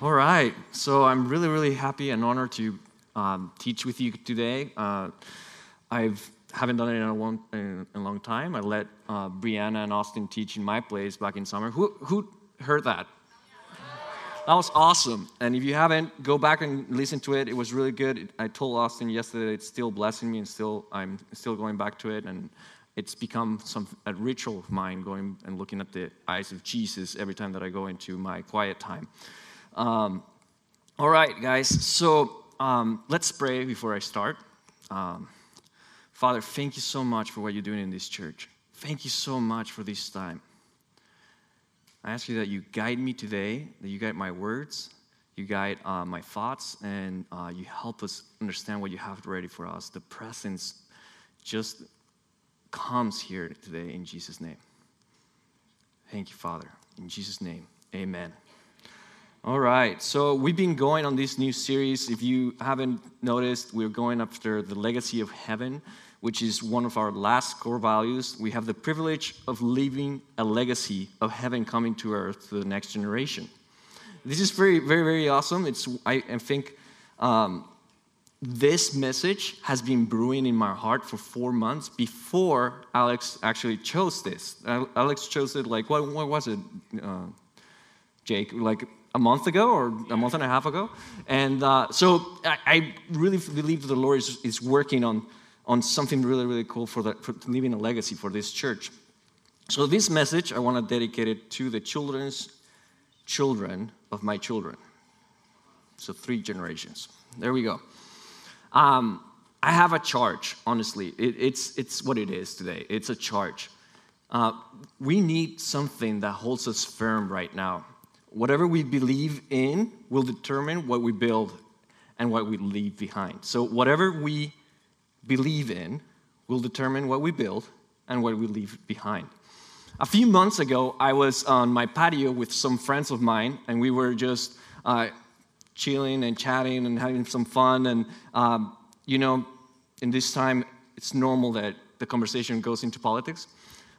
All right. So I'm really, really happy and honored to um, teach with you today. Uh, I've haven't done it in a long, in a long time. I let uh, Brianna and Austin teach in my place back in summer. Who, who heard that? That was awesome. And if you haven't, go back and listen to it. It was really good. I told Austin yesterday it's still blessing me, and still I'm still going back to it. And it's become some a ritual of mine, going and looking at the eyes of Jesus every time that I go into my quiet time. Um, all right, guys. So um, let's pray before I start. Um, Father, thank you so much for what you're doing in this church. Thank you so much for this time. I ask you that you guide me today, that you guide my words, you guide uh, my thoughts, and uh, you help us understand what you have ready for us. The presence just comes here today in Jesus' name. Thank you, Father. In Jesus' name, amen. All right, so we've been going on this new series. If you haven't noticed, we're going after the legacy of heaven, which is one of our last core values. We have the privilege of leaving a legacy of heaven coming to earth to the next generation. This is very, very, very awesome. It's, I, I think um, this message has been brewing in my heart for four months before Alex actually chose this. Alex chose it like, what, what was it, uh, Jake? Like a month ago or a month and a half ago. And uh, so I, I, really believe the Lord is, is, working on, on something really, really cool for, the, for leaving a legacy for this church. So this message, I want to dedicate it to the children's children of my children. So three generations. There we go. Um, I have a charge, honestly. It, it's, it's what it is today. It's a charge. Uh, we need something that holds us firm right now. Whatever we believe in will determine what we build and what we leave behind. So, whatever we believe in will determine what we build and what we leave behind. A few months ago, I was on my patio with some friends of mine, and we were just uh, chilling and chatting and having some fun. And, um, you know, in this time, it's normal that the conversation goes into politics,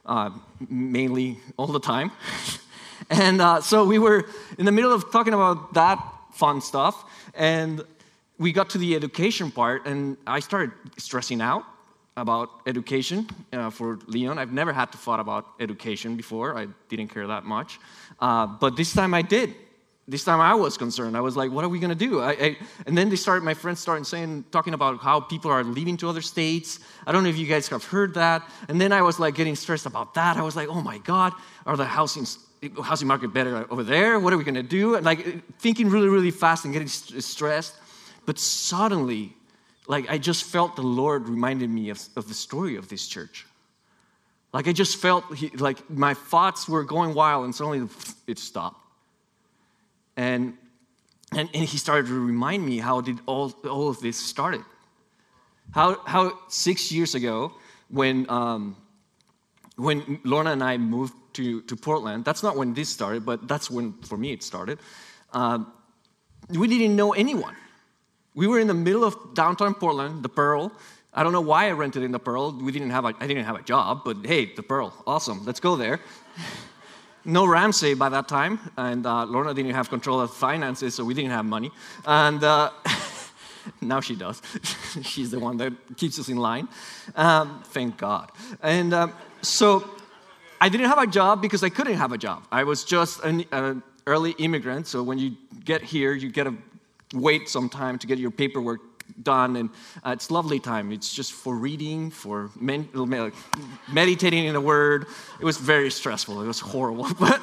uh, mainly all the time. And uh, so we were in the middle of talking about that fun stuff, and we got to the education part, and I started stressing out about education uh, for Leon. I've never had to thought about education before. I didn't care that much, uh, but this time I did. This time I was concerned. I was like, "What are we gonna do?" I, I, and then they started. My friends started saying, talking about how people are leaving to other states. I don't know if you guys have heard that. And then I was like getting stressed about that. I was like, "Oh my God, are the housing housing market better over there? What are we going to do? And like thinking really, really fast and getting stressed. But suddenly, like I just felt the Lord reminded me of, of the story of this church. Like I just felt he, like my thoughts were going wild and suddenly it stopped. And, and, and he started to remind me how did all, all of this started. How, how six years ago, when, um, when Lorna and I moved to, to Portland. That's not when this started, but that's when, for me, it started. Uh, we didn't know anyone. We were in the middle of downtown Portland, the Pearl. I don't know why I rented in the Pearl. We didn't have a, I didn't have a job, but hey, the Pearl, awesome. Let's go there. no Ramsey by that time, and uh, Lorna didn't have control of finances, so we didn't have money. And uh, now she does. She's the one that keeps us in line. Um, thank God. And um, so I didn't have a job because I couldn't have a job. I was just an uh, early immigrant, so when you get here, you get to wait some time to get your paperwork done, and uh, it's lovely time. It's just for reading, for men- meditating in the Word. It was very stressful. It was horrible, but.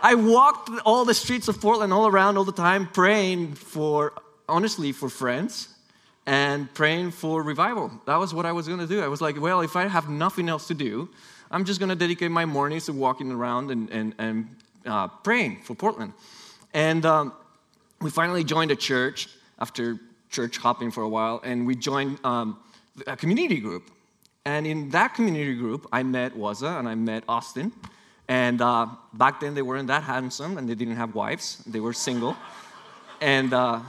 I walked all the streets of Portland all around all the time praying for, honestly, for friends and praying for revival. That was what I was going to do. I was like, well, if I have nothing else to do, I'm just going to dedicate my mornings to walking around and, and, and, uh, praying for Portland. And um, we finally joined a church after church hopping for a while, and we joined um, a community group. And in that community group, I met Waza and I met Austin. And uh, back then, they weren't that handsome and they didn't have wives, they were single. and uh,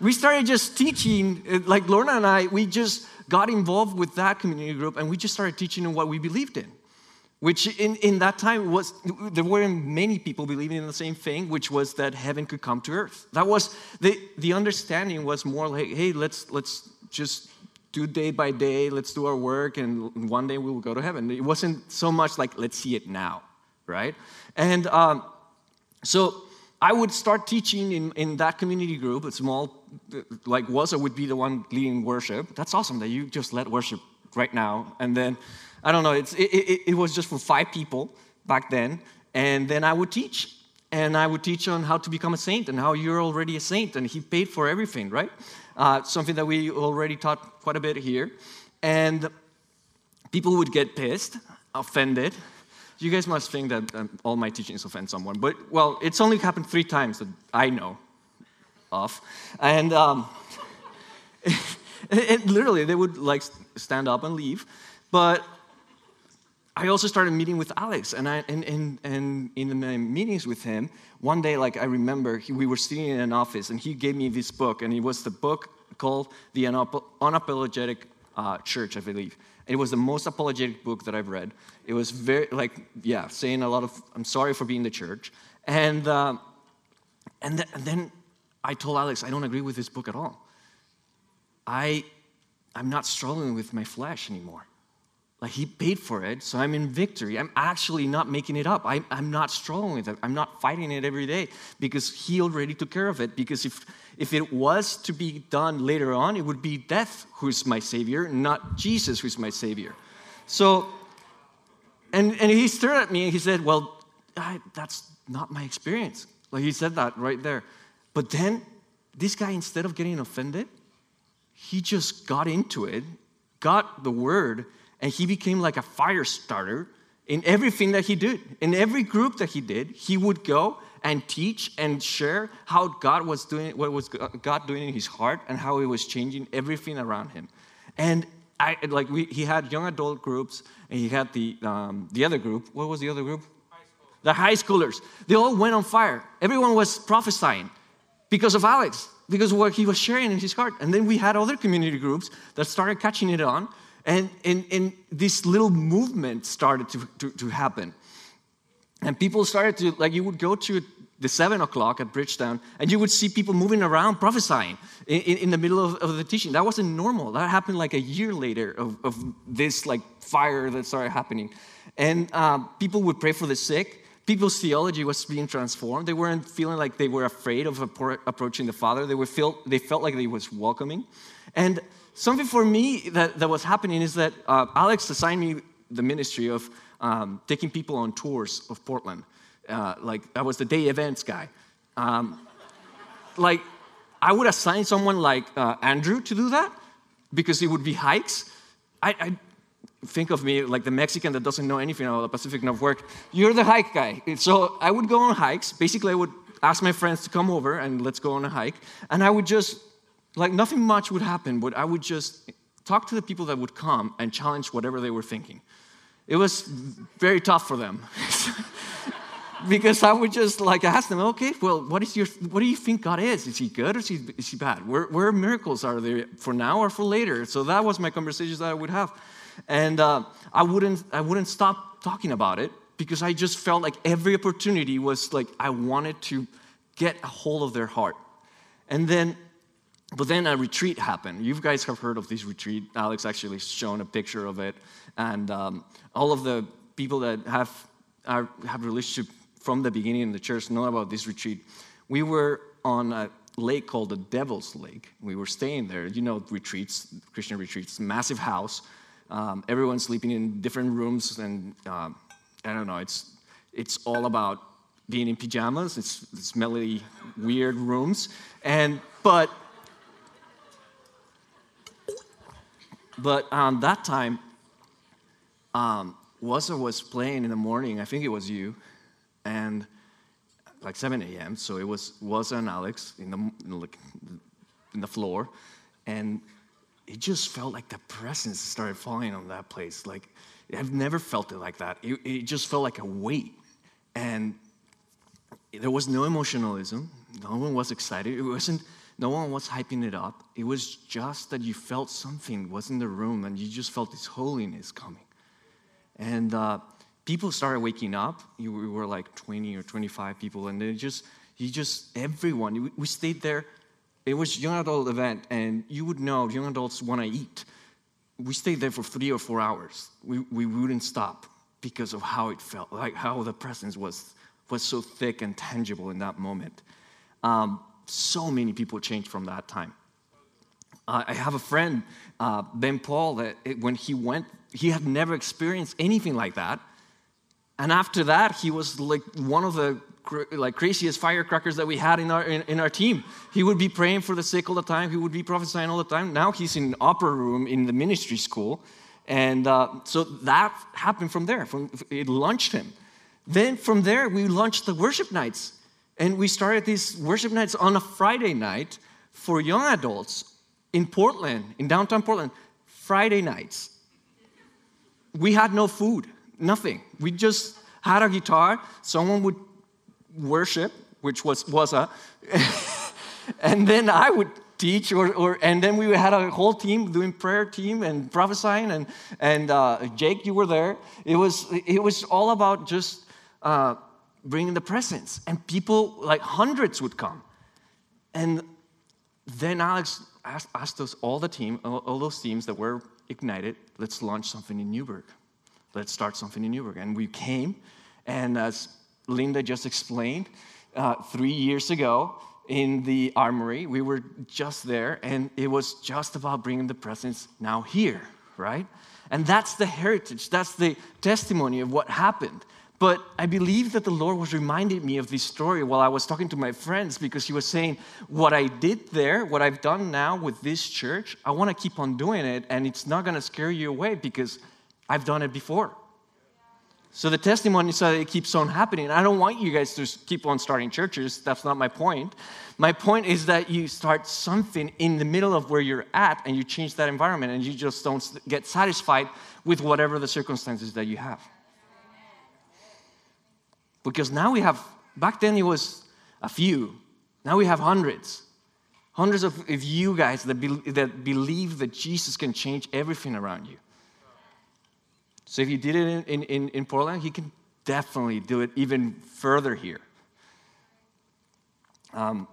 we started just teaching, uh, like Lorna and I, we just got involved with that community group and we just started teaching what we believed in which in, in that time was there weren't many people believing in the same thing which was that heaven could come to earth. That was the, the understanding was more like hey let's let's just do day by day let's do our work and one day we will go to heaven. It wasn't so much like let's see it now right? And um, so i would start teaching in, in that community group a small like waza would be the one leading worship that's awesome that you just led worship right now and then I don't know, it's, it, it, it was just for five people back then. And then I would teach. And I would teach on how to become a saint and how you're already a saint. And he paid for everything, right? Uh, something that we already taught quite a bit here. And people would get pissed, offended. You guys must think that um, all my teachings offend someone. But, well, it's only happened three times that I know of. And, um, and literally, they would like stand up and leave. But I also started meeting with Alex, and, I, and, and, and in the meetings with him, one day, like I remember, he, we were sitting in an office, and he gave me this book, and it was the book called The Unapologetic uh, Church, I believe. It was the most apologetic book that I've read. It was very, like, yeah, saying a lot of, I'm sorry for being the church. And, uh, and, th- and then I told Alex, I don't agree with this book at all. I, I'm not struggling with my flesh anymore. Like he paid for it, so I'm in victory. I'm actually not making it up. I, am not struggling with it. I'm not fighting it every day because he already took care of it. Because if, if it was to be done later on, it would be death who's my savior, not Jesus who's my savior. So, and, and he stared at me and he said, Well, I, that's not my experience. Like he said that right there. But then this guy, instead of getting offended, he just got into it, got the word, and he became like a fire starter in everything that he did. In every group that he did, he would go and teach and share how God was doing, what was God doing in his heart, and how he was changing everything around him. And I like we, he had young adult groups, and he had the um, the other group. What was the other group? The high schoolers. They all went on fire. Everyone was prophesying because of Alex, because of what he was sharing in his heart. And then we had other community groups that started catching it on and, and, and this little movement started to, to, to happen. And people started to, like, you would go to the seven o'clock at Bridgetown, and you would see people moving around prophesying in, in, in, the middle of, of the teaching. That wasn't normal. That happened like a year later of, of this like fire that started happening. And uh, people would pray for the sick. People's theology was being transformed. They weren't feeling like they were afraid of approaching the Father. They, were feel, they felt like they was welcoming. And something for me that, that was happening is that uh, Alex assigned me the ministry of um, taking people on tours of Portland. Uh, like, I was the day events guy. Um, like, I would assign someone like uh, Andrew to do that because it would be hikes. I, I, think of me like the Mexican that doesn't know anything about the Pacific Northwest. You're the hike guy. So I would go on hikes. Basically, I would ask my friends to come over and let's go on a hike. And I would just like nothing much would happen, but I would just talk to the people that would come and challenge whatever they were thinking. It was very tough for them. because I would just like ask them, okay, well, what is your, what do you think God is? Is he good or is he, is he bad? Where, where miracles are there for now or for later? So that was my conversations that I would have. And uh, I, wouldn't, I wouldn't stop talking about it because I just felt like every opportunity was like I wanted to get a hold of their heart. And then but then a retreat happened. You guys have heard of this retreat. Alex actually shown a picture of it. And um, all of the people that have, are, have relationship from the beginning in the church know about this retreat. We were on a lake called the Devil's Lake. We were staying there. You know, retreats, Christian retreats, massive house. Um, everyone's sleeping in different rooms, and um, I don't know. It's it's all about being in pajamas. It's it's smelly, weird rooms, and but But um, that time, um, was playing in the morning. I think it was you. and like 7 a.m. So it was was and Alex in the in the floor, and it just felt like the presence started falling on that place. Like I've never felt it like that. It, it just felt like a weight, and there was no emotionalism. No one was excited. It wasn't. No one was hyping it up. It was just that you felt something was in the room, and you just felt this holiness coming. And uh, people started waking up. We were like 20 or 25 people, and they just, you just, everyone, we stayed there. It was young adult event, and you would know young adults want to eat. We stayed there for three or four hours. We, we wouldn't stop because of how it felt, like how the presence was, was so thick and tangible in that moment. Um, so many people changed from that time. Uh, I have a friend, uh, Ben Paul, that it, when he went, he had never experienced anything like that. And after that, he was like one of the like craziest firecrackers that we had in our in, in, our team. He would be praying for the sick all the time. He would be prophesying all the time. Now he's in upper room in the ministry school, and uh, so that happened from there. From it launched him. Then from there we launched the worship nights, and we started these worship nights on a Friday night for young adults in Portland, in downtown Portland. Friday nights. We had no food Nothing. We just had a guitar. Someone would worship, which was was a, and then I would teach, or, or and then we had a whole team doing prayer team and prophesying, and and uh, Jake, you were there. It was it was all about just uh, bringing the presence, and people like hundreds would come, and then Alex asked, asked us all the team, all, all those teams that were ignited, let's launch something in Newberg let's start something in Newberg. And we came, and as Linda just explained, uh, three years ago in the armory, we were just there, and it was just about bringing the presence now here, right? And that's the heritage, that's the testimony of what happened. But I believe that the Lord was reminding me of this story while I was talking to my friends because He was saying, What I did there, what I've done now with this church, I want to keep on doing it, and it's not going to scare you away because I've done it before. So the testimony so that it keeps on happening. I don't want you guys to keep on starting churches. That's not my point. My point is that you start something in the middle of where you're at and you change that environment and you just don't get satisfied with whatever the circumstances that you have. Because now we have, back then it was a few, now we have hundreds. Hundreds of, of you guys that, be, that believe that Jesus can change everything around you. So if he did it in, in, in Portland, he can definitely do it even further here. Um,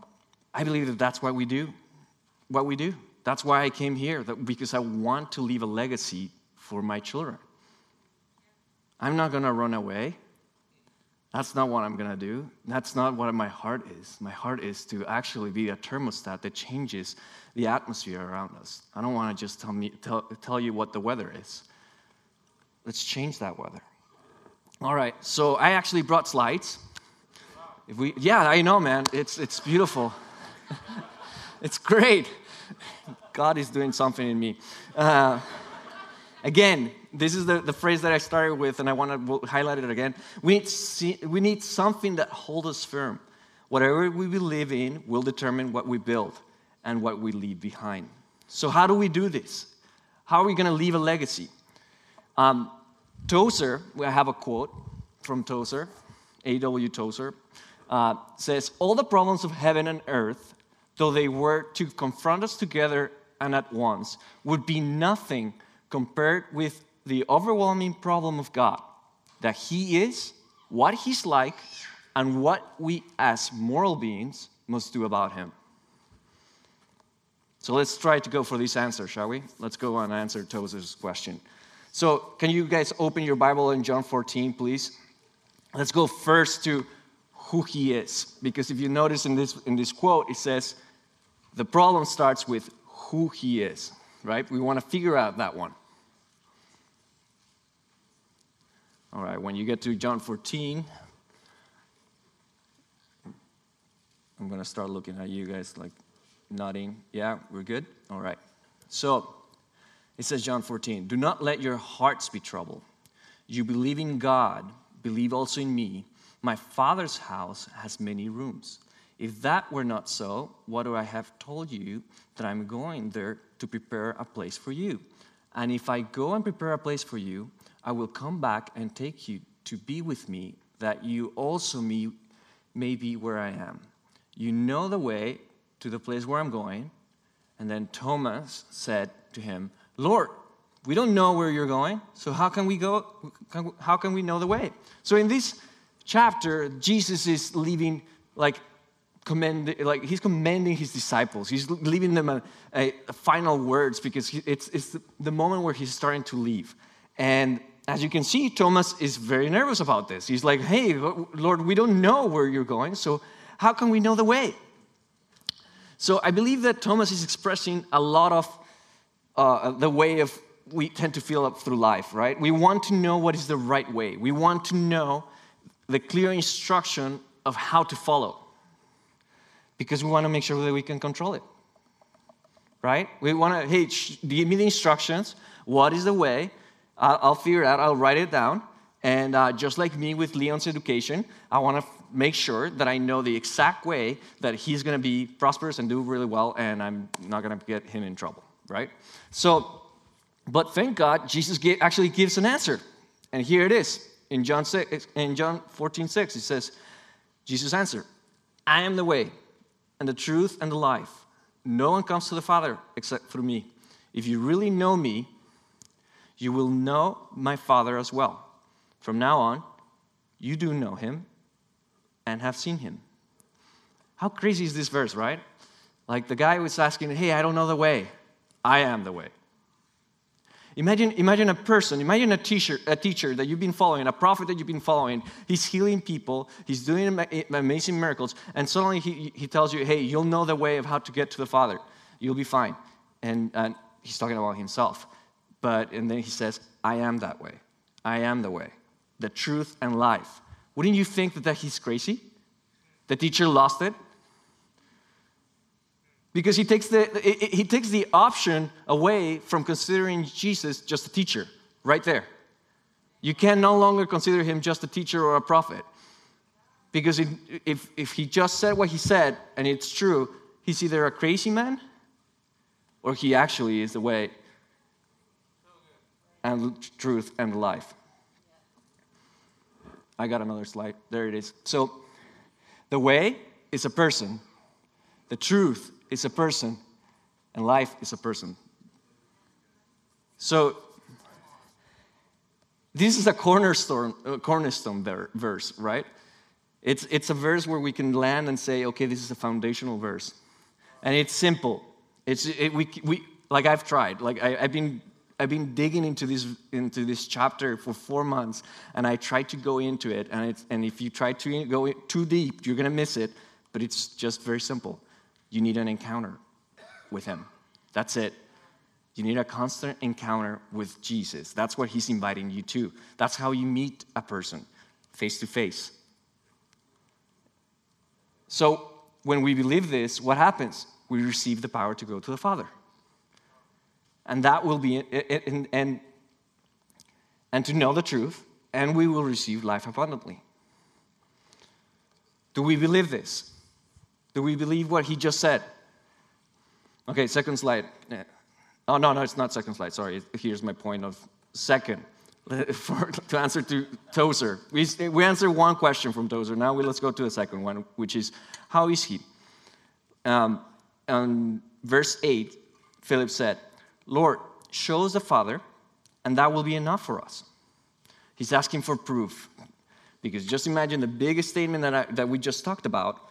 I believe that that's what we do. What we do. That's why I came here, that, because I want to leave a legacy for my children. I'm not going to run away. That's not what I'm going to do. That's not what my heart is. My heart is to actually be a thermostat that changes the atmosphere around us. I don't want to just tell, me, tell, tell you what the weather is. Let's change that weather. All right, so I actually brought slides. If we, yeah, I know, man. It's, it's beautiful. it's great. God is doing something in me. Uh, again, this is the, the phrase that I started with, and I want to highlight it again. We need, see, we need something that holds us firm. Whatever we believe in will determine what we build and what we leave behind. So, how do we do this? How are we going to leave a legacy? Um, Tozer, I have a quote from Tozer, A.W. Tozer, uh, says, All the problems of heaven and earth, though they were to confront us together and at once, would be nothing compared with the overwhelming problem of God that He is, what He's like, and what we as moral beings must do about Him. So let's try to go for this answer, shall we? Let's go and answer Tozer's question. So, can you guys open your Bible in John 14, please? Let's go first to who he is. Because if you notice in this, in this quote, it says, the problem starts with who he is, right? We want to figure out that one. All right, when you get to John 14, I'm going to start looking at you guys like nodding. Yeah, we're good? All right. So, it says, John 14, do not let your hearts be troubled. You believe in God, believe also in me. My Father's house has many rooms. If that were not so, what do I have told you that I'm going there to prepare a place for you? And if I go and prepare a place for you, I will come back and take you to be with me, that you also may, be where I am. You know the way to the place where I'm going. And then Thomas said to him, Lord, we don't know where you're going, so how can we go? How can we know the way? So in this chapter, Jesus is leaving like commend, like he's commending his disciples. He's leaving them a, a, final words because he, it's, it's the, the moment where he's starting to leave. And as you can see, Thomas is very nervous about this. He's like, hey, Lord, we don't know where you're going, so how can we know the way? So I believe that Thomas is expressing a lot of uh, the way of we tend to feel up through life, right? We want to know what is the right way. We want to know the clear instruction of how to follow because we want to make sure that we can control it. Right? We want to, hey, give me the instructions. What is the way? I'll, I'll figure it out. I'll write it down. And uh, just like me with Leon's education, I want to f- make sure that I know the exact way that he's going to be prosperous and do really well, and I'm not going to get him in trouble, right? So, but thank God, Jesus gave, actually gives an answer. And here it is in John, 6, in John 14, 6. It says, Jesus answered, I am the way, and the truth and the life. No one comes to the Father except through me. If you really know me, you will know my Father as well. From now on, you do know him and have seen him. How crazy is this verse, right? Like the guy was asking, Hey, I don't know the way. I am the way. Imagine, imagine a person, imagine a teacher, a teacher that you've been following, a prophet that you've been following. He's healing people, he's doing amazing miracles, and suddenly he, he tells you, hey, you'll know the way of how to get to the Father. You'll be fine. And, and he's talking about himself. But, and then he says, I am that way. I am the way, the truth and life. Wouldn't you think that, that he's crazy? The teacher lost it? Because he takes the, he takes the option away from considering Jesus just a teacher, right there. You can no longer consider him just a teacher or a prophet. Because if, if, if he just said what he said and it's true, he's either a crazy man or he actually is the way and truth and life. I got another slide. There it is. So, the way is a person, the truth is a person, and life is a person. So, this is a cornerstone, a cornerstone verse, right? It's, it's a verse where we can land and say, okay, this is a foundational verse. And it's simple. It's, it, we, we, like I've tried. Like I, have been, I've been digging into this, into this chapter for four months, and I tried to go into it. And, it's, and if you try to go too deep, you're going to miss it. But it's just very simple. You need an encounter with Him. That's it. You need a constant encounter with Jesus. That's what He's inviting you to. That's how you meet a person face to face. So, when we believe this, what happens? We receive the power to go to the Father. And that will be, and, and, and to know the truth, and we will receive life abundantly. Do we believe this? Do we believe what he just said? Okay, second slide. Oh, no, no, it's not second slide. Sorry. Here's my point of second. For, to answer to Tozer. We, we answered one question from Tozer. Now we, let's go to the second one, which is how is he? Um, on verse 8, Philip said, Lord, show us the Father, and that will be enough for us. He's asking for proof. Because just imagine the biggest statement that, I, that we just talked about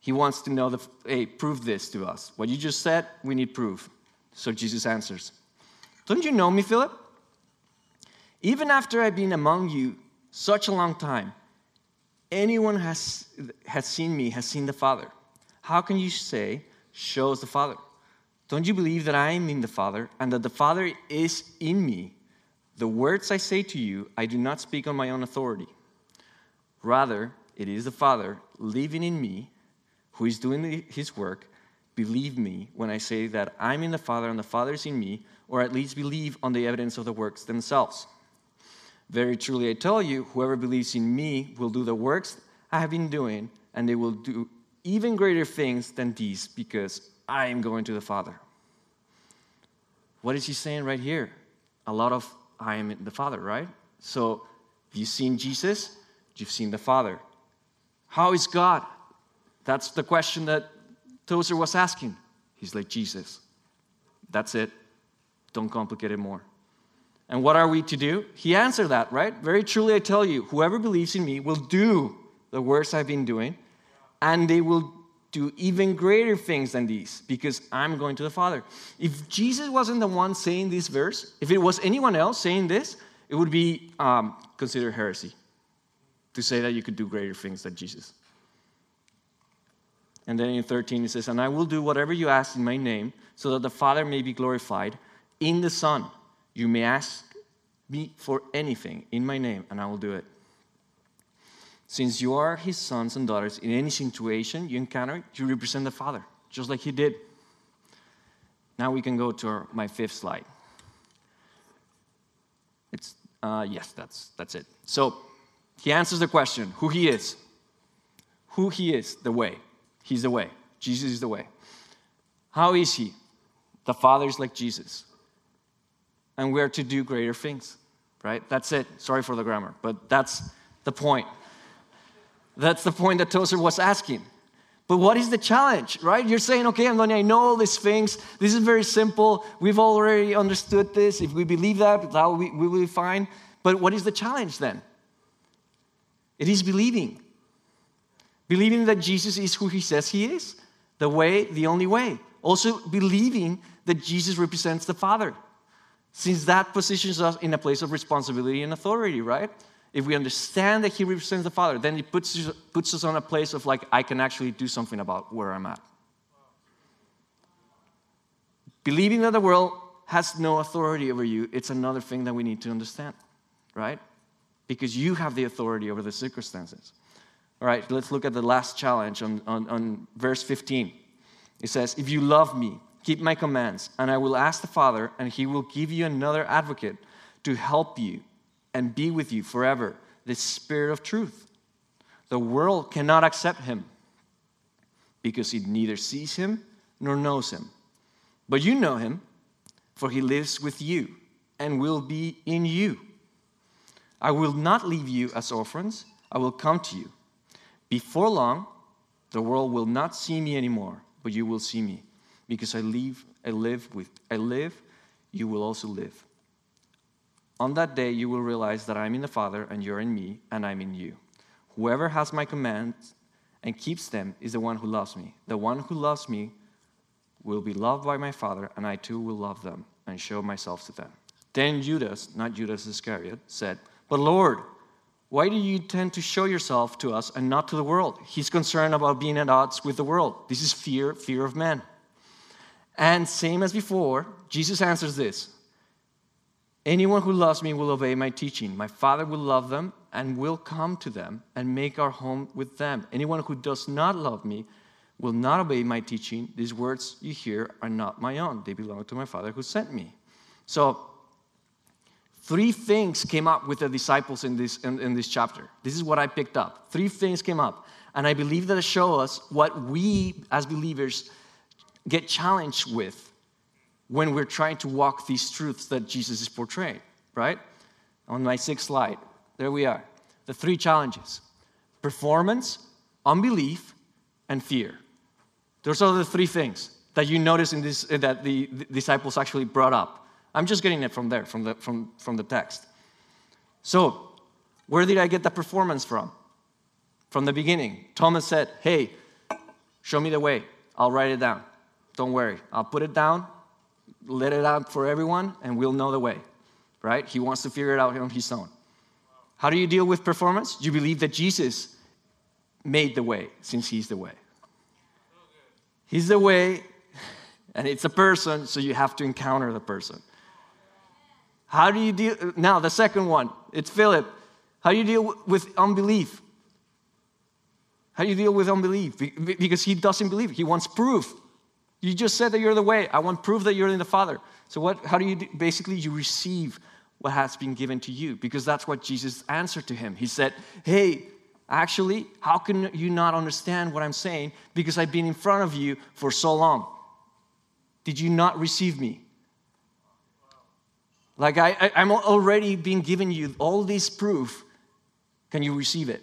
he wants to know, the, hey, prove this to us. What you just said, we need proof. So Jesus answers, Don't you know me, Philip? Even after I've been among you such a long time, anyone has, has seen me has seen the Father. How can you say, Show us the Father? Don't you believe that I am in the Father and that the Father is in me? The words I say to you, I do not speak on my own authority. Rather, it is the Father living in me who is doing his work, believe me when I say that I'm in the Father and the Father is in me, or at least believe on the evidence of the works themselves. Very truly, I tell you, whoever believes in me will do the works I have been doing, and they will do even greater things than these, because I am going to the Father. What is he saying right here? A lot of I am the Father, right? So, you've seen Jesus? You've seen the Father. How is God? That's the question that Tozer was asking. He's like, Jesus. That's it. Don't complicate it more. And what are we to do? He answered that, right? Very truly, I tell you, whoever believes in me will do the works I've been doing, and they will do even greater things than these because I'm going to the Father. If Jesus wasn't the one saying this verse, if it was anyone else saying this, it would be um, considered heresy to say that you could do greater things than Jesus. And then in 13 he says, And I will do whatever you ask in my name, so that the Father may be glorified in the Son. You may ask me for anything in my name, and I will do it. Since you are his sons and daughters, in any situation you encounter, you represent the Father, just like he did. Now we can go to our, my fifth slide. It's, uh, yes, that's, that's it. So he answers the question who he is. Who he is, the way. He's the way. Jesus is the way. How is he? The Father is like Jesus. And we're to do greater things, right? That's it. Sorry for the grammar, but that's the point. That's the point that Tozer was asking. But what is the challenge, right? You're saying, okay, I know all these things. This is very simple. We've already understood this. If we believe that, that we, we will be fine. But what is the challenge then? It is believing. Believing that Jesus is who he says he is, the way, the only way. Also, believing that Jesus represents the Father, since that positions us in a place of responsibility and authority, right? if we understand that He represents the Father, then it puts, puts us on a place of like, I can actually do something about where I'm at. Believing that the world has no authority over you, it's another thing that we need to understand, right? Because you have the authority over the circumstances. All right, let's look at the last challenge on, on, on verse 15. It says, If you love me, keep my commands, and I will ask the Father, and he will give you another advocate to help you and be with you forever, the Spirit of truth. The world cannot accept him because it neither sees him nor knows him. But you know him, for he lives with you and will be in you. I will not leave you as orphans, I will come to you. Before long, the world will not see me anymore, but you will see me. Because I live, I live with I live, you will also live. On that day, you will realize that I'm in the Father, and you're in me, and I'm in you. Whoever has my commands and keeps them is the one who loves me. The one who loves me will be loved by my Father, and I too will love them and show myself to them. Then Judas, not Judas Iscariot, said, But Lord, why do you tend to show yourself to us and not to the world? He's concerned about being at odds with the world. This is fear, fear of men. And same as before, Jesus answers this Anyone who loves me will obey my teaching. My Father will love them and will come to them and make our home with them. Anyone who does not love me will not obey my teaching. These words you hear are not my own, they belong to my Father who sent me. So, three things came up with the disciples in this, in, in this chapter. This is what I picked up. Three things came up. And I believe that it shows us what we as believers get challenged with when we're trying to walk these truths that Jesus is portraying, right? On my sixth slide, there we are. The three challenges performance, unbelief, and fear. Those are the three things that you notice in this that the, the disciples actually brought up. I'm just getting it from there, from the, from, from the text. So, where did I get the performance from? From the beginning. Thomas said, Hey, show me the way. I'll write it down. Don't worry. I'll put it down let it out for everyone, and we'll know the way, right? He wants to figure it out on his own. How do you deal with performance? You believe that Jesus made the way since he's the way. He's the way, and it's a person, so you have to encounter the person. How do you deal? Now, the second one, it's Philip. How do you deal with unbelief? How do you deal with unbelief? Because he doesn't believe, he wants proof. You just said that you're the way. I want proof that you're in the Father. So what how do you do? basically you receive what has been given to you. Because that's what Jesus answered to him. He said, Hey, actually, how can you not understand what I'm saying? Because I've been in front of you for so long. Did you not receive me? Like I, I, am already being given you all this proof. Can you receive it?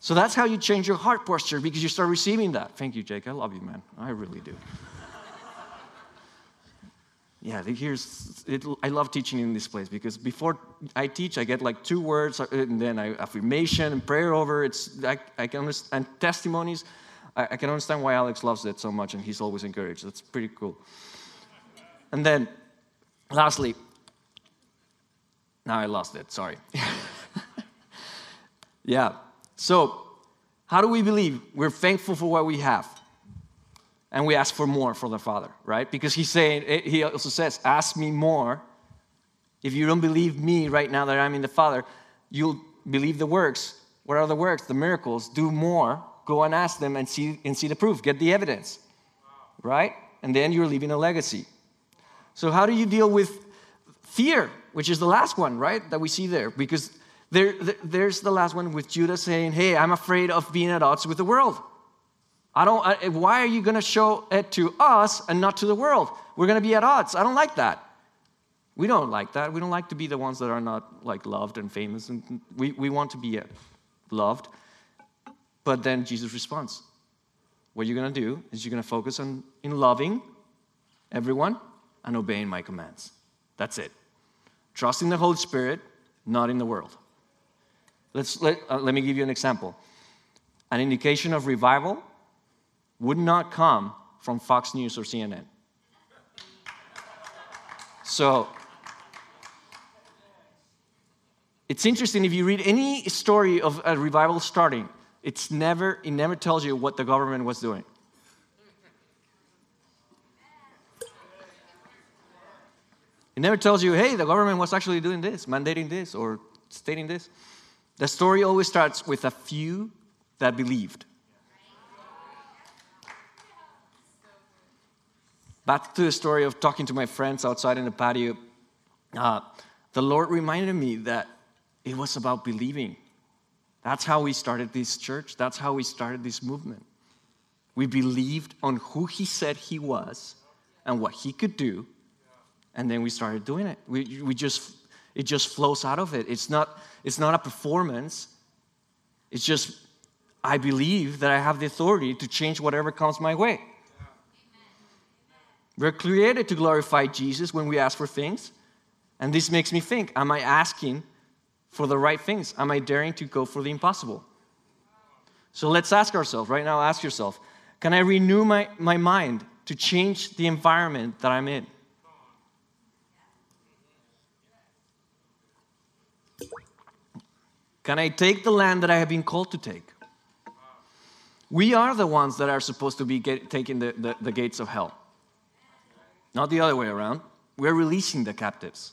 So that's how you change your heart posture because you start receiving that. Thank you, Jake. I love you, man. I really do. yeah, here's it, I love teaching in this place because before I teach, I get like two words uh, and then I, affirmation and prayer over. It's I, I can understand and testimonies. I, I can understand why Alex loves it so much and he's always encouraged. That's pretty cool. And then, lastly, now I lost it. Sorry. yeah. So, how do we believe? We're thankful for what we have. And we ask for more for the Father, right? Because he's saying, eh, he also says, ask me more. If you don't believe me right now that I'm in the Father, you'll believe the works. What are the works? The miracles. Do more. Go and ask them and see, and see the proof. Get the evidence, right? And then you're leaving a legacy. So, how do you deal with fear, which is the last one, right? That we see there. Because there, there's the last one with Judas saying, Hey, I'm afraid of being at odds with the world. I don't, I, why are you going to show it to us and not to the world? We're going to be at odds. I don't like that. We don't like that. We don't like to be the ones that are not like loved and famous. And we, we want to be uh, loved. But then Jesus responds. What you're going to do is you're going to focus on in loving everyone and obeying my commands. That's it. Trusting the Holy Spirit, not in the world. Let's, let, uh, let me give you an example. An indication of revival would not come from Fox News or CNN. So, it's interesting if you read any story of a revival starting, it's never, it never tells you what the government was doing. It never tells you, hey, the government was actually doing this, mandating this, or stating this. The story always starts with a few that believed. Back to the story of talking to my friends outside in the patio, uh, the Lord reminded me that it was about believing. That's how we started this church. That's how we started this movement. We believed on who He said He was and what He could do, and then we started doing it. We, we just, it just flows out of it. It's not, it's not a performance. It's just, I believe that I have the authority to change whatever comes my way. We're created to glorify Jesus when we ask for things. And this makes me think Am I asking for the right things? Am I daring to go for the impossible? So let's ask ourselves right now ask yourself Can I renew my, my mind to change the environment that I'm in? Can I take the land that I have been called to take? We are the ones that are supposed to be get, taking the, the, the gates of hell, not the other way around. We're releasing the captives.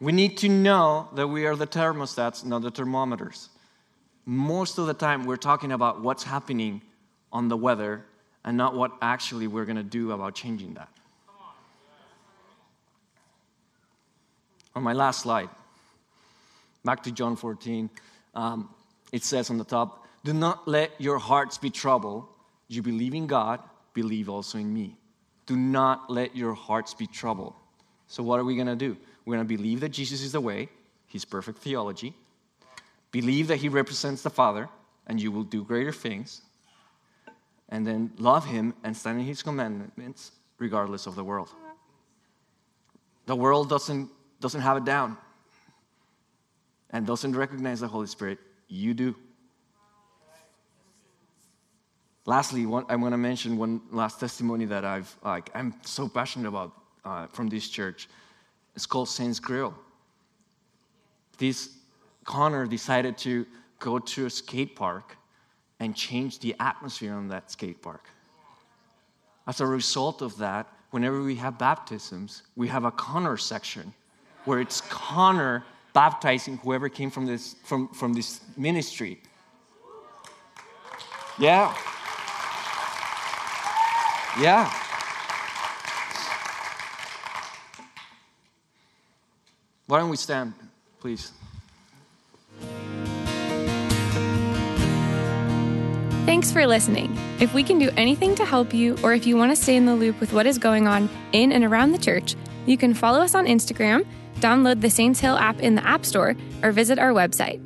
We need to know that we are the thermostats, not the thermometers. Most of the time, we're talking about what's happening on the weather and not what actually we're going to do about changing that. On my last slide, Back to John 14. Um, it says on the top, Do not let your hearts be troubled. You believe in God, believe also in me. Do not let your hearts be troubled. So, what are we going to do? We're going to believe that Jesus is the way, His perfect theology, believe that He represents the Father, and you will do greater things, and then love Him and stand in His commandments regardless of the world. The world doesn't, doesn't have it down and doesn't recognize the Holy Spirit, you do. Lastly, one, I'm going to mention one last testimony that I've like I'm so passionate about uh, from this church. It's called Saints Grill. This Connor decided to go to a skate park and change the atmosphere on that skate park. As a result of that, whenever we have baptisms, we have a Connor section where it's Connor baptizing whoever came from this, from, from this ministry. Yeah. Yeah. Why don't we stand, please? Thanks for listening. If we can do anything to help you, or if you want to stay in the loop with what is going on in and around the church, you can follow us on Instagram, download the Saints Hill app in the App Store, or visit our website.